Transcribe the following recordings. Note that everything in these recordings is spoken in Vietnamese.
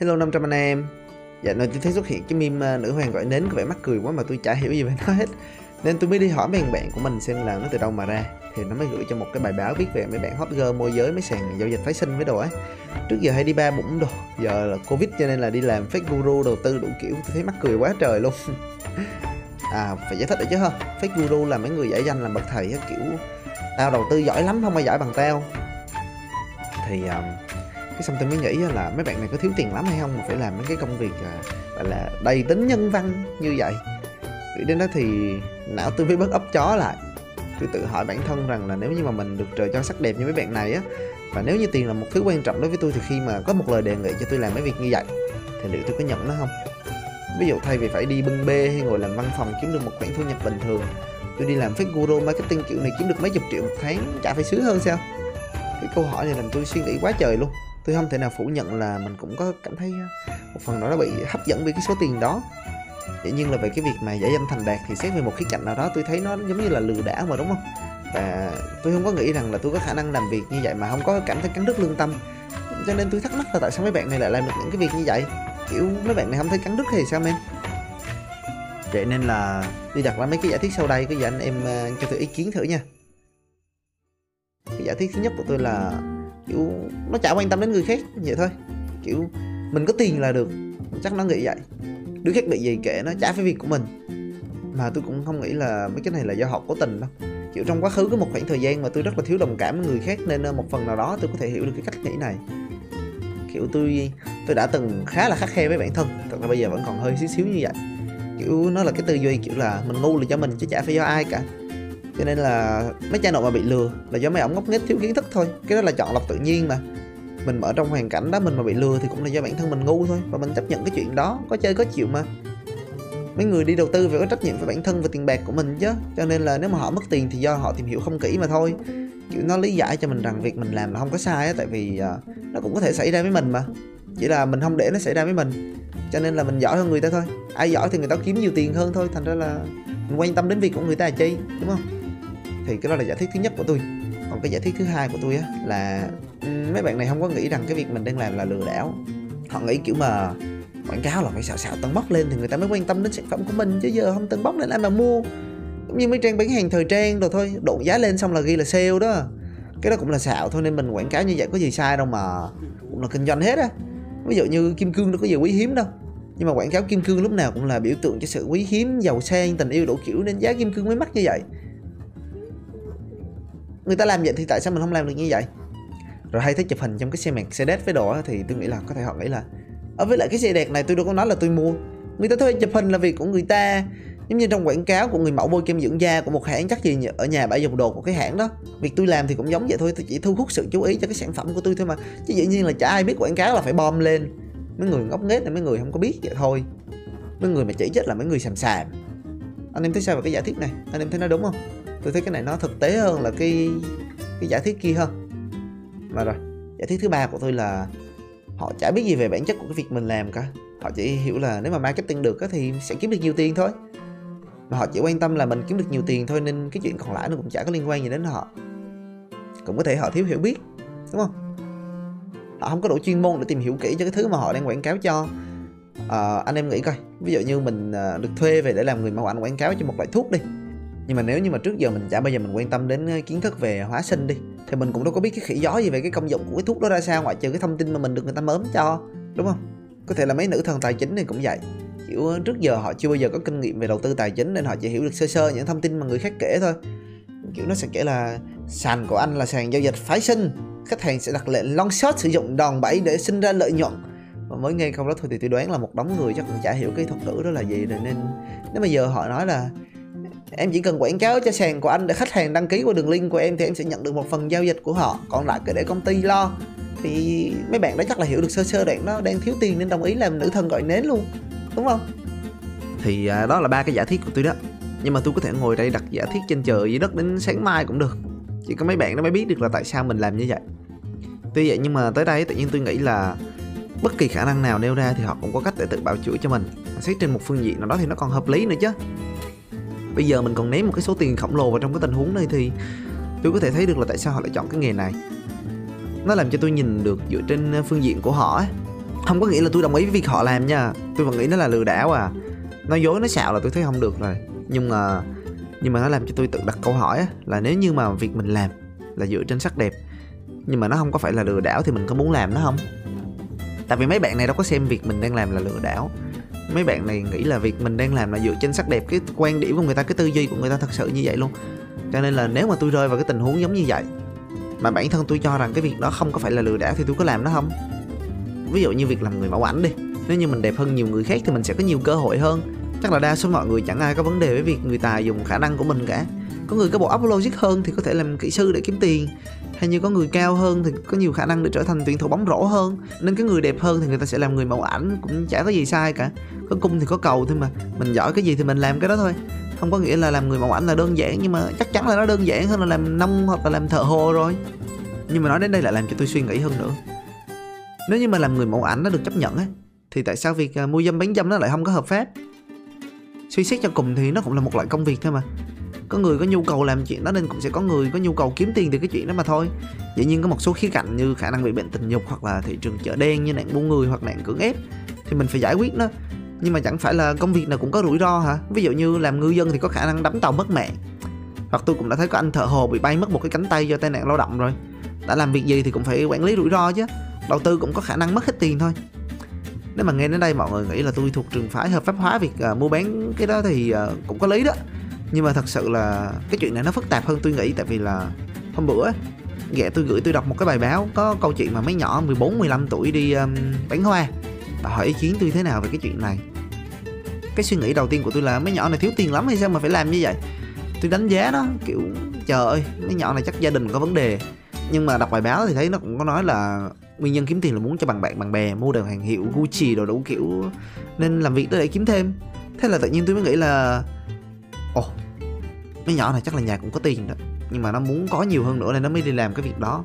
Hello 500 anh em. Dạ nơi tôi thấy xuất hiện cái meme ờ, nữ hoàng gọi nến có vẻ mắc cười quá mà tôi chả hiểu gì về nó hết. Nên tôi mới đi hỏi mấy bạn của mình xem là nó từ đâu mà ra. Thì nó mới gửi cho một cái bài báo viết về mấy bạn hot girl môi giới mấy sàn giao dịch phái sinh với đồ ấy Trước giờ hay đi ba bụng đồ Giờ là Covid cho nên là đi làm fake guru đầu tư đủ kiểu Tôi thấy mắc cười quá trời luôn. À phải giải thích được chứ ha. Fake guru là mấy người giải danh làm bậc thầy kiểu Tao đầu tư giỏi lắm không ai giỏi bằng tao. Thì um, cái xong tôi mới nghĩ là mấy bạn này có thiếu tiền lắm hay không, mà phải làm mấy cái công việc à, gọi là đầy tính nhân văn như vậy. Nghĩ đến đó thì não tôi mới bớt ấp chó lại. Tôi tự hỏi bản thân rằng là nếu như mà mình được trời cho sắc đẹp như mấy bạn này á, và nếu như tiền là một thứ quan trọng đối với tôi thì khi mà có một lời đề nghị cho tôi làm mấy việc như vậy, thì liệu tôi có nhận nó không? Ví dụ thay vì phải đi bưng bê hay ngồi làm văn phòng kiếm được một khoản thu nhập bình thường, tôi đi làm fake guru marketing kiểu này kiếm được mấy chục triệu một tháng, chả phải sướng hơn sao? Cái câu hỏi này làm tôi suy nghĩ quá trời luôn tôi không thể nào phủ nhận là mình cũng có cảm thấy ờ, một phần nào đó bị hấp dẫn vì cái số tiền đó. Dĩ nhiên là về cái việc mà giải danh thành đạt thì xét về một khía cạnh nào đó tôi thấy nó giống như là lừa đảo mà, đúng không? Và tôi không có nghĩ rằng là tôi có khả năng làm việc như vậy mà không có cảm thấy cắn đứt lương tâm. Cho nên tôi thắc mắc là tại sao mấy bạn này lại làm được những cái việc như vậy? Kiểu mấy bạn này không thấy cắn đứt thì sao em vậy nên là tôi đặt ra mấy cái giả thiết sau đây cái gì anh em ờ, cho tôi ý kiến thử nha. Cái giả thiết thứ nhất của tôi là kiểu, nó chả quan tâm đến người khác, vậy thôi. Kiểu, mình có tiền là được. Chắc nó nghĩ vậy. Đứa khác bị gì kệ, nó chả phải việc của mình. Mà tôi cũng không nghĩ là mấy cái này là do họ cố tình đâu. Kiểu, trong quá khứ có một khoảng thời gian mà tôi rất là thiếu đồng cảm với người khác nên ờ, một phần nào đó tôi có thể hiểu được cái cách nghĩ này. Kiểu, tôi tôi đã từng khá là khắc khe với bản thân, thật là bây giờ vẫn còn hơi xíu xíu như vậy. Kiểu, nó là cái tư duy kiểu là mình ngu là cho mình chứ chả phải do ai cả cho nên là mấy cha nội mà bị lừa là do mấy ổng ngốc nghếch thiếu kiến thức thôi. Cái đó là chọn lọc tự nhiên mà. Mình ở trong hoàn cảnh đó mình mà bị lừa thì cũng là do bản thân mình ngu thôi. Và mình chấp nhận cái chuyện đó có chơi có chịu mà. Mấy người đi đầu tư phải có trách nhiệm với bản thân và tiền bạc của mình chứ. Cho nên là nếu mà họ mất tiền thì do họ tìm hiểu không kỹ mà thôi. Kiểu nó lý giải cho mình rằng việc mình làm là không có sai á tại vì uh, nó cũng có thể xảy ra với mình mà. Chỉ là mình không để nó xảy ra với mình. Cho nên là mình giỏi hơn người ta thôi. Ai giỏi thì người ta kiếm nhiều tiền hơn thôi. Thành ra là mình quan tâm đến việc của người ta là chi đúng không? Thì cái đó là giả thiết thứ nhất của tôi. Còn cái giả thiết thứ hai của tôi á, là mấy bạn này không có nghĩ rằng cái việc mình đang làm là lừa đảo. Họ nghĩ kiểu mà quảng cáo là phải xạo xạo tân bốc lên thì người ta mới quan tâm đến sản phẩm của mình, chứ giờ không tân bốc lên ai mà mua. Giống như mấy trang bán hàng thời trang rồi thôi độn giá lên xong là ghi là sale đó. Cái đó cũng là xạo thôi, nên mình quảng cáo như vậy có gì sai đâu mà cũng là kinh doanh hết á. Ví dụ như kim cương đâu có gì quý hiếm đâu. Nhưng mà quảng cáo kim cương lúc nào cũng là biểu tượng cho sự quý hiếm, giàu sang, tình yêu đủ kiểu nên giá kim cương mới mắc như vậy người ta làm vậy thì tại sao mình không làm được như vậy? Rồi hay thấy chụp hình trong cái xe Mercedes với đồ thì tôi nghĩ là có thể họ nghĩ là ở với lại cái xe đẹp này tôi đâu có nói là tôi mua. Người ta thuê chụp hình là việc của người ta. Giống như trong quảng cáo của người mẫu bôi kem dưỡng da của một hãng chắc gì ở nhà bãi dùng đồ của cái hãng đó. Việc tôi làm thì cũng giống vậy thôi, tôi chỉ thu hút sự chú ý cho cái sản phẩm của tôi thôi mà. Chứ dĩ nhiên là chả ai biết quảng cáo là phải bom lên. Mấy người ngốc nghếch là mấy người không có biết vậy thôi. Mấy người mà chỉ chết là mấy người sàm sàm anh em thấy sao về cái giả thiết này? Anh em thấy nó đúng không? Tôi thấy cái này nó thực tế hơn là cái cái giả thiết kia hơn mà rồi giả thiết thứ ba của tôi là họ chả biết gì về bản chất của cái việc mình làm cả. Họ chỉ hiểu là nếu mà marketing được thì sẽ kiếm được nhiều tiền thôi. Mà họ chỉ quan tâm là mình kiếm được nhiều tiền thôi nên cái chuyện còn lại nó cũng chả có liên quan gì đến họ. Cũng có thể họ thiếu hiểu biết đúng không? Họ không có đủ chuyên môn để tìm hiểu kỹ cho cái thứ mà họ đang quảng cáo cho. À, anh em nghĩ coi ví dụ như mình ờ, được thuê về để làm người mẫu ảnh quảng cáo cho một loại thuốc đi nhưng mà nếu như mà trước giờ mình, chả bao giờ mình quan tâm đến ờ, kiến thức về hóa sinh đi, thì mình cũng đâu có biết cái khỉ gió gì về cái công dụng của cái thuốc đó ra sao, ngoại trừ cái thông tin mà mình được người ta mớm cho, đúng không? Có thể là mấy nữ thần tài chính này cũng vậy. Kiểu ờ, trước giờ họ chưa bao giờ có kinh nghiệm về đầu tư tài chính nên họ chỉ hiểu được sơ sơ những thông tin mà người khác kể thôi. Kiểu, nó sẽ kể là sàn của anh là sàn giao dịch phái sinh, khách hàng sẽ đặt lệnh long short sử dụng đòn bẩy để sinh ra lợi nhuận. Và mới nghe câu đó thôi thì tôi đoán là một đống người chắc cũng chả hiểu cái thuật ngữ đó là gì rồi nên, nếu mà giờ họ nói là em chỉ cần quảng cáo cho sàn của anh để khách hàng đăng ký qua đường link của em thì em sẽ nhận được một phần giao dịch của họ. Còn lại cứ để công ty lo. Thì mấy bạn đó chắc là hiểu được sơ sơ đoạn đó đang thiếu tiền nên đồng ý làm nữ thần gọi nến luôn. Đúng không? Thì à, đó là ba cái giả thiết của tôi đó. Nhưng mà tôi có thể ngồi đây đặt giả thiết trên trời dưới đất đến sáng mai cũng được. Chỉ có mấy bạn nó mới biết được là tại sao mình làm như vậy. Tuy vậy nhưng mà tới đây tự nhiên tôi nghĩ là bất kỳ khả năng nào nêu ra thì họ cũng có cách để tự bảo chữa cho mình. Xét trên một phương diện nào đó thì nó còn hợp lý nữa chứ bây giờ mình còn ném một cái số tiền khổng lồ vào trong cái tình huống này thì tôi có thể thấy được là tại sao họ lại chọn cái nghề này. Nó làm cho tôi nhìn được dựa trên ờ, phương diện của họ ấy. không có nghĩa là tôi đồng ý với việc họ làm nha. Tôi vẫn nghĩ nó là lừa đảo à. Nói dối nói xạo là tôi thấy không được rồi. Nhưng mà nhưng mà nó làm cho tôi tự đặt câu hỏi ấy, là nếu như mà việc mình làm là dựa trên sắc đẹp nhưng mà nó không có phải là lừa đảo thì mình có muốn làm nó không? Tại vì mấy bạn này đâu có xem việc mình đang làm là lừa đảo mấy bạn này nghĩ là việc mình đang làm là dựa trên sắc đẹp, cái quan điểm của người ta, cái tư duy của người ta thật sự như vậy luôn. Cho nên là nếu mà tôi rơi vào cái tình huống giống như vậy, mà bản thân tôi cho rằng cái việc đó không có phải là lừa đảo thì tôi có làm nó không? Ví dụ như việc làm người mẫu ảnh đi, nếu như mình đẹp hơn nhiều người khác thì mình sẽ có nhiều cơ hội hơn. Chắc là đa số mọi người chẳng ai có vấn đề với việc người tài dùng khả năng của mình cả có người có bộ óc logic hơn thì có thể làm kỹ sư để kiếm tiền. Hay như có người cao hơn thì có nhiều khả năng để trở thành tuyển thủ bóng rổ hơn. Nên cái người đẹp hơn thì người ta sẽ làm người mẫu ảnh, cũng chả có gì sai cả. Có cung thì có cầu thôi mà, mình giỏi cái gì thì mình làm cái đó thôi. Không có nghĩa là làm người mẫu ảnh là đơn giản, nhưng mà chắc chắn là nó đơn giản hơn là làm nông hoặc là làm thợ hồ rồi. Nhưng mà nói đến đây lại làm cho tôi suy nghĩ hơn nữa. Nếu như mà làm người mẫu ảnh nó được chấp nhận á, thì tại sao việc à, mua dâm bán dâm nó lại không có hợp pháp? Suy xét cho cùng thì nó cũng là một loại công việc thôi mà có người có nhu cầu làm chuyện đó nên cũng sẽ có người có nhu cầu kiếm tiền từ cái chuyện đó mà thôi. Dĩ nhiên có một số khía cạnh như khả năng bị bệnh tình dục hoặc là thị trường chợ đen như nạn buôn người hoặc nạn cưỡng ép thì mình phải giải quyết nó. Nhưng mà chẳng phải là công việc nào cũng có rủi ro hả? Ví dụ như làm ngư dân thì có khả năng đắm tàu mất mạng. Hoặc tôi cũng đã thấy có anh thợ hồ bị bay mất một cái cánh tay do tai nạn lao động rồi. Đã làm việc gì thì cũng phải quản lý rủi ro chứ. Đầu tư cũng có khả năng mất hết tiền thôi. Nếu mà nghe đến đây mọi người nghĩ là tôi thuộc trường phái hợp pháp hóa việc uh, mua bán cái đó thì uh, cũng có lý đó nhưng mà thật sự là cái chuyện này nó phức tạp hơn tôi nghĩ tại vì là hôm bữa ghẹ tôi gửi tôi đọc một cái bài báo có câu chuyện mà mấy nhỏ 14 15 tuổi đi um, bán hoa. Và hỏi ý kiến tôi thế nào về cái chuyện này? Cái suy nghĩ đầu tiên của tôi là mấy nhỏ này thiếu tiền lắm hay sao mà phải làm như vậy? Tôi đánh giá đó kiểu trời ơi mấy nhỏ này chắc gia đình có vấn đề. Nhưng mà đọc bài báo thì thấy nó cũng có nói là nguyên nhân kiếm tiền là muốn cho bằng bạn bằng bè mua được hàng hiệu Gucci đồ đủ kiểu nên làm việc đó để kiếm thêm. Thế là tự nhiên tôi mới nghĩ là ồ oh, mấy nhỏ này chắc là nhà cũng có tiền đó. Nhưng mà nó muốn có nhiều hơn nữa nên nó mới đi làm cái việc đó.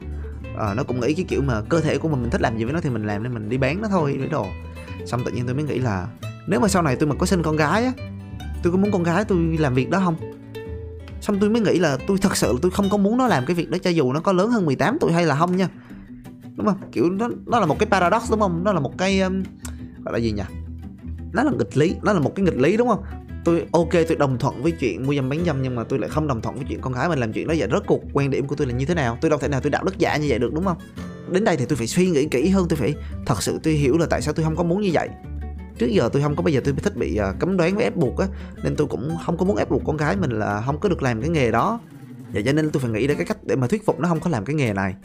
À, nó cũng nghĩ cái kiểu mà cơ thể của mình mình thích làm gì với nó thì mình làm nên mình đi bán nó thôi với đồ. Xong tự nhiên tôi mới nghĩ là nếu mà sau này tôi mà có sinh con gái á tôi có muốn con gái tôi làm việc đó không? Xong tôi mới nghĩ là tôi thật sự tôi không có muốn nó làm cái việc đó cho dù nó có lớn hơn 18 tuổi hay là không nha. Đúng không? Kiểu nó nó là một cái paradox đúng không? Nó là một cái um, gọi là gì nhỉ? Nó là nghịch lý nó là một cái nghịch lý đúng không? Tôi, ok, tôi đồng thuận với chuyện mua dâm bán dâm nhưng mà tôi lại không đồng thuận với chuyện con gái mình làm chuyện đó. Vậy rốt cuộc quan điểm của tôi là như thế nào? Tôi đâu thể nào tôi đạo đức giả như vậy được, đúng không? Đến đây thì tôi phải suy nghĩ kỹ hơn, tôi phải thật sự tôi hiểu là tại sao tôi không có muốn như vậy. Trước giờ tôi không có, bây giờ tôi thích bị à, cấm đoán với ép buộc á, nên tôi cũng không có muốn ép buộc con gái mình là không có được làm cái nghề đó. Và cho nên tôi phải nghĩ ra cái cách để mà thuyết phục nó không có làm cái nghề này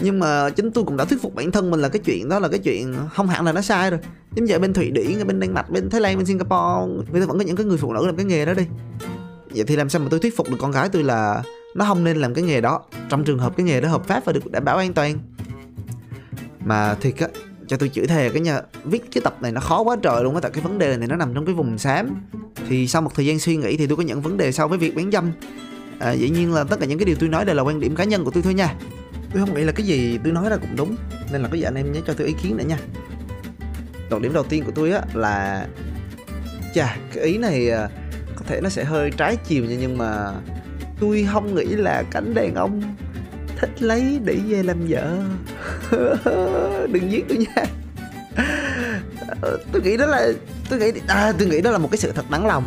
nhưng mà chính tôi cũng đã thuyết phục bản thân mình là cái chuyện đó là cái chuyện không hẳn là nó sai rồi. Giống như ở bên thụy điển bên đan mạch bên thái lan bên singapore người ta vẫn có những cái người phụ nữ làm cái nghề đó đi. Vậy thì làm sao mà tôi thuyết phục được con gái tôi là nó không nên làm cái nghề đó? Trong trường hợp cái nghề đó hợp pháp và được đảm bảo an toàn. Mà thiệt á cho tôi chửi thề cái nhà viết cái tập này nó khó quá trời luôn á tại cái vấn đề này nó nằm trong cái vùng xám. Thì sau một thời gian suy nghĩ thì tôi có những vấn đề sau với việc bán dâm. À, dĩ nhiên là tất cả những cái điều tôi nói đều là quan điểm cá nhân của tôi thôi nha tôi không nghĩ là cái gì tôi nói ra cũng đúng nên là có gì anh em nhớ cho tôi ý kiến nữa nha. Đột điểm đầu tiên của tôi á là chà cái ý này à, có thể nó sẽ hơi trái chiều nha nhưng mà tôi không nghĩ là cảnh đàn ông thích lấy để về làm vợ. Đừng giết tôi nha. Ờ, tôi nghĩ đó là tôi nghĩ à, tôi nghĩ đó là một cái sự thật đáng lòng.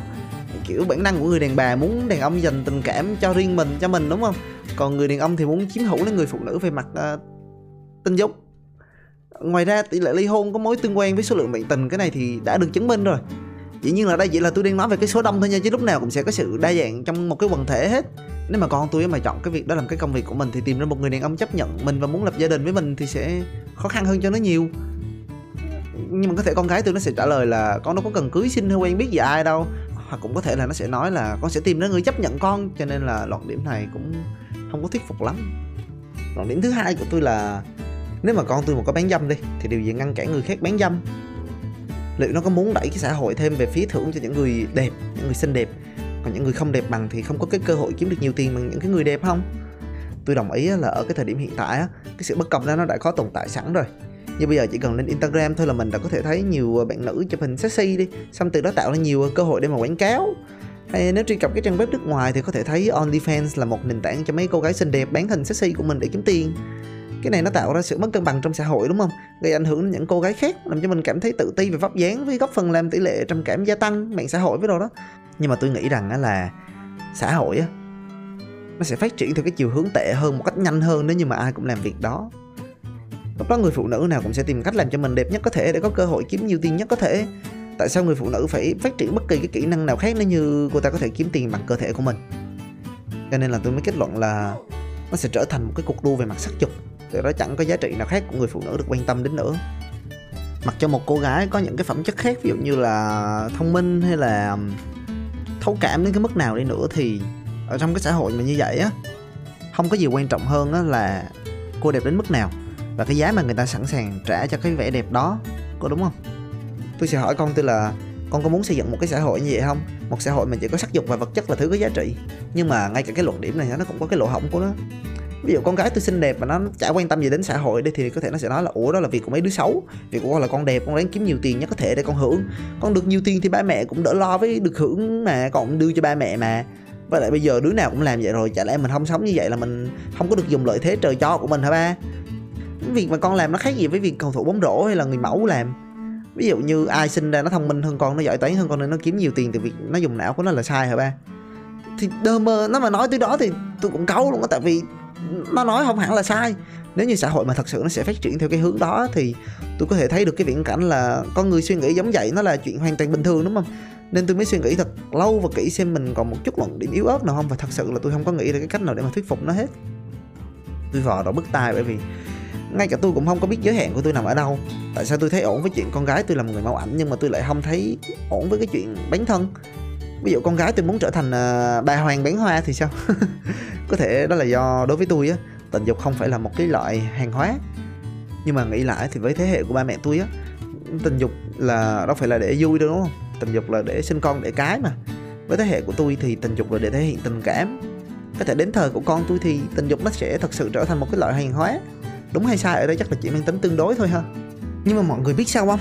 Kiểu bản năng của người đàn bà muốn đàn ông dành tình cảm cho riêng mình cho mình đúng không? Còn người đàn ông thì muốn chiếm hữu lấy người phụ nữ về mặt uh, tình dục. Ngoài ra tỷ lệ ly hôn có mối tương quan với số lượng bệnh tình cái này thì đã được chứng minh rồi. Dĩ nhiên là đây chỉ là tôi đang nói về cái số đông thôi nha chứ lúc nào cũng sẽ có sự đa dạng trong một cái quần thể hết. Nếu mà con tôi mà chọn cái việc đó làm cái công việc của mình thì tìm ra một người đàn ông chấp nhận mình và muốn lập gia đình với mình thì sẽ khó khăn hơn cho nó nhiều. Nhưng mà có thể con gái tôi nó sẽ trả lời là con đâu có cần cưới xin hay quen biết gì ai đâu. Hoặc cũng có thể là nó sẽ nói là con sẽ tìm ra người chấp nhận con. Cho nên là luận điểm này cũng không có thuyết phục lắm. Còn điểm thứ hai của tôi là, nếu mà con tôi mà có bán dâm đi, thì điều gì ngăn cản người khác bán dâm? Liệu nó có muốn đẩy cái xã hội thêm về phía thưởng cho những người đẹp, những người xinh đẹp? Còn những người không đẹp bằng thì không có cái cơ hội kiếm được nhiều tiền bằng những cái người đẹp không? Tôi đồng ý là ở cái thời điểm hiện tại cái sự bất cập đó nó đã có tồn tại sẵn rồi. Như bây giờ chỉ cần lên Instagram thôi là mình đã có thể thấy nhiều bạn nữ chụp hình sexy đi, xong từ đó tạo ra nhiều cơ hội để mà quảng cáo hay nếu truy cập cái trang web nước ngoài thì có thể thấy OnlyFans là một nền tảng cho mấy cô gái xinh đẹp bán hình sexy của mình để kiếm tiền. Cái này nó tạo ra sự mất cân bằng trong xã hội, đúng không? Gây ảnh hưởng đến những cô gái khác, làm cho mình cảm thấy tự ti về vóc dáng, với góp phần làm tỷ lệ trầm cảm gia tăng, mạng xã hội với đồ đó. Nhưng mà tôi nghĩ rằng là xã hội á, nó sẽ phát triển theo cái chiều hướng tệ hơn một cách nhanh hơn nếu như mà ai cũng làm việc đó. Lúc đó người phụ nữ nào cũng sẽ tìm cách làm cho mình đẹp nhất có thể để có cơ hội kiếm nhiều tiền nhất có thể tại sao người phụ nữ phải phát triển bất kỳ cái kỹ năng nào khác nếu như cô ta có thể kiếm tiền bằng cơ thể của mình? Cho nên là tôi mới kết luận là nó sẽ trở thành một cái cuộc đua về mặt sắc dục. Từ đó chẳng có giá trị nào khác của người phụ nữ được quan tâm đến nữa. Mặc cho một cô gái có những cái phẩm chất khác, ví dụ như là thông minh hay là thấu cảm đến cái mức nào đi nữa thì ở trong cái xã hội mà như vậy á, không có gì quan trọng hơn á là cô đẹp đến mức nào và cái giá mà người ta sẵn sàng trả cho cái vẻ đẹp đó, có đúng không? Tôi sẽ hỏi con tôi là con có muốn xây dựng một cái xã hội như vậy không? Một xã hội mà chỉ có sắc dục và vật chất là thứ có giá trị. Nhưng mà ngay cả cái luận điểm này nó cũng có cái lỗ hổng của nó. Ví dụ con gái tôi xinh đẹp mà nó chả quan tâm gì đến xã hội đi, thì có thể nó sẽ nói là, ủa, đó là việc của mấy đứa xấu. Việc của con là con đẹp, con ráng kiếm nhiều tiền nhất có thể để con hưởng. Con được nhiều tiền thì ba mẹ cũng đỡ lo với được hưởng mà còn đưa cho ba mẹ mà. Với lại bây giờ đứa nào cũng làm vậy rồi, chả lẽ mình không sống như vậy là mình không có được dùng lợi thế trời cho của mình hả ba? Việc mà con làm nó khác gì với việc cầu thủ bóng rổ hay là người mẫu làm ví dụ như ai sinh ra nó thông minh hơn con, nó giỏi toán hơn con nên nó kiếm nhiều tiền từ việc nó dùng não của nó là sai hả ba? Thì đơ mơ, nó mà nói tới đó thì tôi cũng cấu luôn á, tại vì nó nói không hẳn là sai. Nếu như xã hội mà thật sự nó sẽ phát triển theo cái hướng đó thì tôi có thể thấy được cái viễn cảnh là con người suy nghĩ giống vậy, nó là chuyện hoàn toàn bình thường, đúng không? Nên tôi mới suy nghĩ thật lâu và kỹ xem mình còn một chút luận điểm yếu ớt nào không? Và thật sự là tôi không có nghĩ ra cái cách nào để mà thuyết phục nó hết. Tôi vò đỏ bức tai bởi vì ngay cả tôi cũng không có biết giới hạn của tôi nằm ở đâu. Tại sao tôi thấy ổn với chuyện con gái tôi là một người mẫu ảnh nhưng mà tôi lại không thấy ổn với cái chuyện bán thân? Ví dụ con gái tôi muốn trở thành uh, bà hoàng bán hoa thì sao? Có thể đó là do đối với tôi á tình dục không phải là một cái loại hàng hóa. Nhưng mà nghĩ lại thì với thế hệ của ba mẹ tôi á tình dục là đâu phải là để vui đâu đúng không? Tình dục là để sinh con để cái mà. Với thế hệ của tôi thì tình dục là để thể hiện tình cảm. Có thể đến thời của con tôi thì tình dục nó sẽ thật sự trở thành một cái loại hàng hóa đúng hay sai ở đây chắc là chỉ mang tính tương đối thôi ha. Nhưng mà mọi người biết sao không?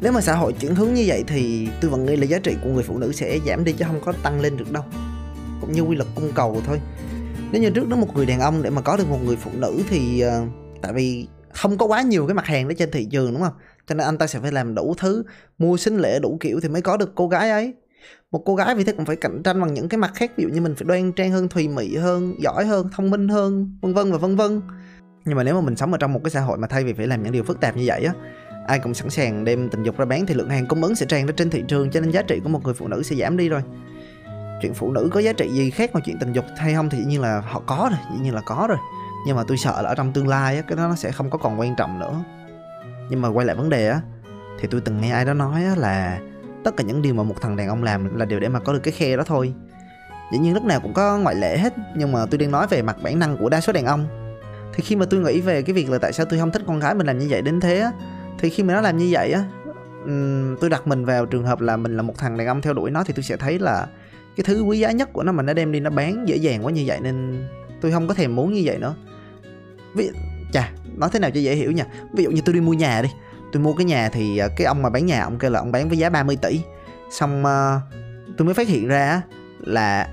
Nếu mà xã hội chuyển hướng như vậy thì tôi vẫn nghĩ là giá trị của người phụ nữ sẽ giảm đi chứ không có tăng lên được đâu. Cũng như quy luật cung cầu thôi. Nếu như trước đó một người đàn ông để mà có được một người phụ nữ thì uh, tại vì không có quá nhiều cái mặt hàng đó trên thị trường đúng không? Cho nên anh ta sẽ phải làm đủ thứ mua sinh lễ đủ kiểu thì mới có được cô gái ấy. Một cô gái vì thế cũng phải cạnh tranh bằng những cái mặt khác ví dụ như mình phải đoan trang hơn thùy mị hơn giỏi hơn thông minh hơn vân vân và vân vân nhưng mà nếu mà mình sống ở trong một cái xã hội mà thay vì phải làm những điều phức tạp như vậy á, ai cũng sẵn sàng đem tình dục ra bán thì lượng hàng cung ứng sẽ tràn ra trên thị trường, cho nên giá trị của một người phụ nữ sẽ giảm đi rồi. Chuyện phụ nữ có giá trị gì khác ngoài chuyện tình dục hay không thì dĩ nhiên là họ có rồi, dĩ nhiên là có rồi. Nhưng mà tôi sợ là ở trong tương lai á, cái đó nó sẽ không có còn quan trọng nữa. Nhưng mà quay lại vấn đề á, thì tôi từng nghe ai đó nói á là tất cả những điều mà một thằng đàn ông làm là điều để mà có được cái khe đó thôi. Dĩ nhiên lúc nào cũng có ngoại lệ hết, nhưng mà tôi đang nói về mặt bản năng của đa số đàn ông thì khi mà tôi nghĩ về cái việc là tại sao tôi không thích con gái mình làm như vậy đến thế á thì khi mà nó làm như vậy á tôi đặt mình vào trường hợp là mình là một thằng đàn ông theo đuổi nó thì tôi sẽ thấy là cái thứ quý giá nhất của nó mà nó đem đi nó bán dễ dàng quá như vậy nên tôi không có thèm muốn như vậy nữa. Ví chà nói thế nào cho dễ hiểu nha. Ví dụ như tôi đi mua nhà đi tôi mua cái nhà thì à, cái ông mà bán nhà ông kêu là ông bán với giá 30 tỷ. Xong uh, tôi mới phát hiện ra là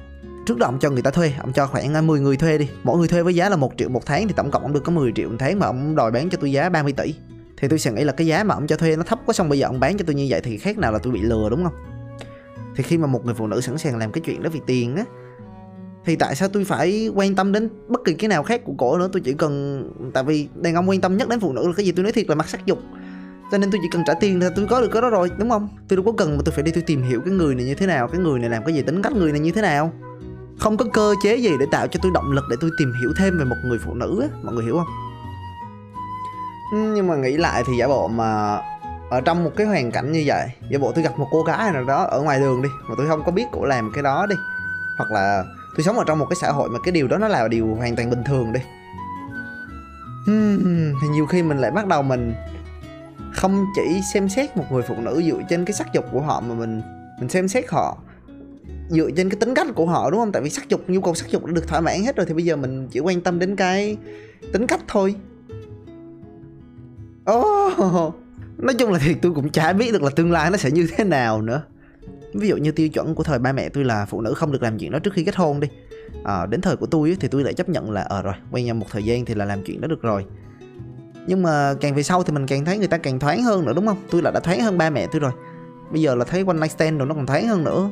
trước đó ông cho người ta thuê, ông cho khoảng à, 10 người thuê đi. Mỗi người thuê với giá là một triệu một tháng thì tổng cộng ông được có 10 triệu một tháng mà ông đòi bán cho tôi giá 30 tỷ. Thì tôi sẽ nghĩ là cái giá mà ông cho thuê nó thấp quá, xong bây giờ ông bán cho tôi như vậy thì khác nào là tôi bị lừa, đúng không? Thì khi mà một người phụ nữ sẵn sàng làm cái chuyện đó vì tiền á, thì tại sao tôi phải quan tâm đến bất kỳ cái nào khác của cổ nữa? Tôi chỉ cần, tại vì đàn ông quan tâm nhất đến phụ nữ là cái gì? Tôi nói thiệt là mặt sắc dục. Cho nên tôi chỉ cần trả tiền là tôi có được cái đó rồi, đúng không? Tôi đâu có cần mà tôi phải đi tôi tìm hiểu cái người này như thế nào, cái người này làm cái gì, tính cách người này như thế nào không có cơ chế gì để tạo cho tôi động lực để tôi tìm hiểu thêm về một người phụ nữ á. Mọi người hiểu không? Nhưng mà nghĩ lại thì giả bộ mà ở trong một cái hoàn cảnh như vậy, giả bộ tôi gặp một cô gái nào đó ở ngoài đường đi, mà tôi không có biết cổ làm cái đó đi, hoặc là tôi sống ở trong một cái xã hội mà cái điều đó nó là điều hoàn toàn bình thường đi. Thì nhiều khi mình lại bắt đầu mình không chỉ xem xét một người phụ nữ dựa trên cái sắc dục của họ mà mình mình xem xét họ dựa trên cái tính cách của họ đúng không? Tại vì sắc dục nhu cầu sắc dục đã được thỏa mãn hết rồi thì bây giờ mình chỉ quan tâm đến cái tính cách thôi. Oh, nói chung là thì tôi cũng chả biết được là tương lai nó sẽ như thế nào nữa. Ví dụ như tiêu chuẩn của thời ba mẹ tôi là phụ nữ không được làm chuyện đó trước khi kết hôn đi. À, đến thời của tôi thì tôi lại chấp nhận là ờ à, rồi quen nhau một thời gian thì là làm chuyện đó được rồi. Nhưng mà càng về sau thì mình càng thấy người ta càng thoáng hơn nữa đúng không? Tôi là đã thoáng hơn ba mẹ tôi rồi. Bây giờ là thấy one night stand rồi nó còn thoáng hơn nữa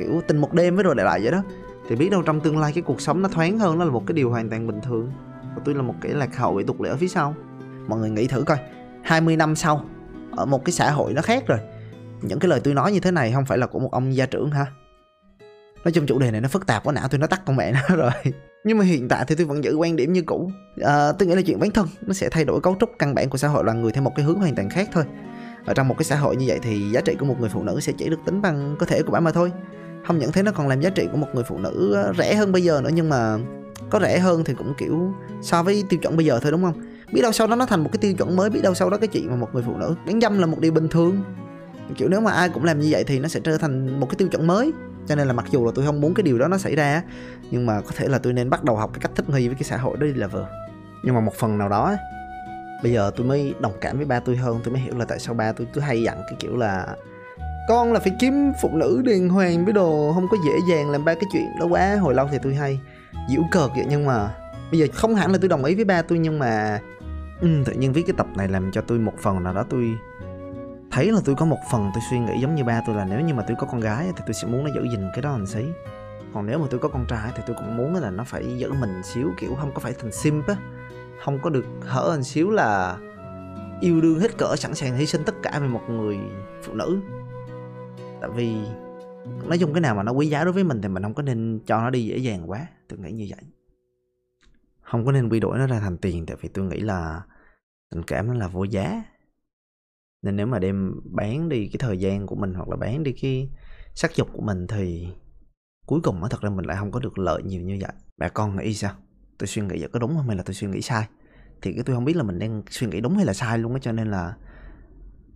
kiểu tình một đêm với rồi lại lại vậy đó. Thì biết đâu trong tương lai cái cuộc sống nó thoáng hơn nó là một cái điều hoàn toàn bình thường. Và tôi là một cái lạc hậu bị tục lệ ở phía sau. Mọi người nghĩ thử coi 20 năm sau ở một cái xã hội nó khác rồi. Những cái lời tôi nói như thế này không phải là của một ông gia trưởng hả? Nói chung chủ đề này nó phức tạp quá não tôi nó tắt con mẹ nó rồi. Nhưng mà hiện tại thì tôi vẫn giữ quan điểm như cũ. À, tôi nghĩ là chuyện bản thân nó sẽ thay đổi cấu trúc căn bản của xã hội loài người theo một cái hướng hoàn toàn khác thôi. Ở trong một cái xã hội như vậy thì giá trị của một người phụ nữ sẽ chỉ được tính bằng cơ thể của bà mà thôi không những thế nó còn làm giá trị của một người phụ nữ ờ, rẻ hơn bây giờ nữa, nhưng mà có rẻ hơn thì cũng, kiểu, so với tiêu chuẩn bây giờ thôi, đúng không? Biết đâu sau đó nó thành một cái tiêu chuẩn mới, biết đâu sau đó cái chuyện mà một người phụ nữ bán dâm là một điều bình thường. Kiểu, nếu mà ai cũng làm như vậy thì nó sẽ trở thành một cái tiêu chuẩn mới. Cho nên là mặc dù là tôi không muốn cái điều đó nó xảy ra nhưng mà có thể là tôi nên bắt đầu học cái cách thích nghi với cái xã hội đó đi là vừa. Nhưng mà một phần nào đó bây giờ tôi mới đồng cảm với ba tôi hơn, tôi mới hiểu là tại sao ba tôi cứ hay dặn cái kiểu là con là phải kiếm phụ nữ đàng hoàng với đồ không có dễ dàng làm ba cái chuyện đó quá. Hồi lâu thì tôi hay diễu cợt vậy nhưng mà bây giờ không hẳn là tôi đồng ý với ba tôi nhưng mà ừ, tự nhiên viết cái tập này làm cho tôi một phần nào đó tôi thấy là tôi có một phần tôi suy nghĩ giống như ba tôi là nếu như mà tôi có con gái thì tôi sẽ muốn nó giữ gìn cái đó làm xí. Còn nếu mà tôi có con trai thì tôi cũng muốn là nó phải giữ mình xíu kiểu không có phải thành simp á. Không có được hở hình xíu là yêu đương hết cỡ sẵn sàng hy sinh tất cả vì một người phụ nữ tại vì nói chung cái nào mà nó quý giá đối với mình thì mình không có nên cho nó đi dễ dàng quá. Tôi nghĩ như vậy. Không có nên quy đổi nó ra thành tiền tại vì tôi nghĩ là tình cảm nó là vô giá. Nên nếu mà đem bán đi cái thời gian của mình hoặc là bán đi cái sắc dục của mình thì cuối cùng nó thật ra mình lại không có được lợi nhiều như vậy. Bà con nghĩ sao? Tôi suy nghĩ vậy có đúng không hay là tôi suy nghĩ sai? Thì cái tôi không biết là mình đang suy nghĩ đúng hay là sai luôn á cho nên là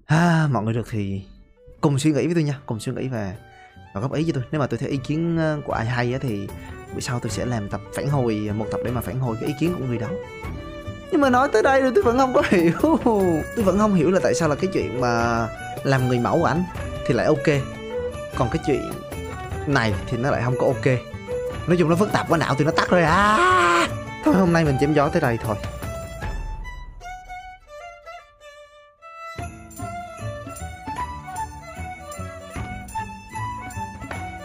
à, mọi người được thì cùng suy nghĩ với tôi nha, cùng suy nghĩ và và góp ý cho tôi. Nếu mà tôi thấy ý kiến ờ, của ai hay á thì buổi sau tôi sẽ làm tập phản hồi ờ, một tập để mà phản hồi cái ý kiến của người đó. Nhưng mà nói tới đây rồi tôi vẫn không có hiểu. Tôi vẫn không hiểu là tại sao là cái chuyện mà làm người mẫu của anh thì lại ok. Còn cái chuyện này thì nó lại không có ok. Nói chung nó phức tạp quá, não thì nó tắt rồi. À! Thôi, hôm nay mình chém gió tới đây thôi.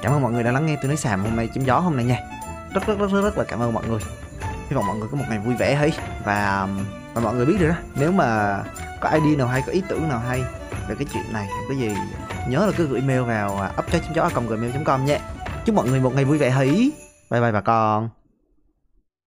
Cảm ơn mọi người đã lắng nghe tôi nói xàm hôm nay chém gió hôm nay nha. Rất rất rất rất, rất là cảm ơn mọi người. Hy vọng mọi người có một ngày vui vẻ hí và và mọi người biết rồi đó nếu mà có ID nào hay có ý tưởng nào hay về cái chuyện này có gì nhớ là cứ gửi mail vào à, upchat chấm gió gmail com nha. Chúc mọi người một ngày vui vẻ hí bye bye bà con.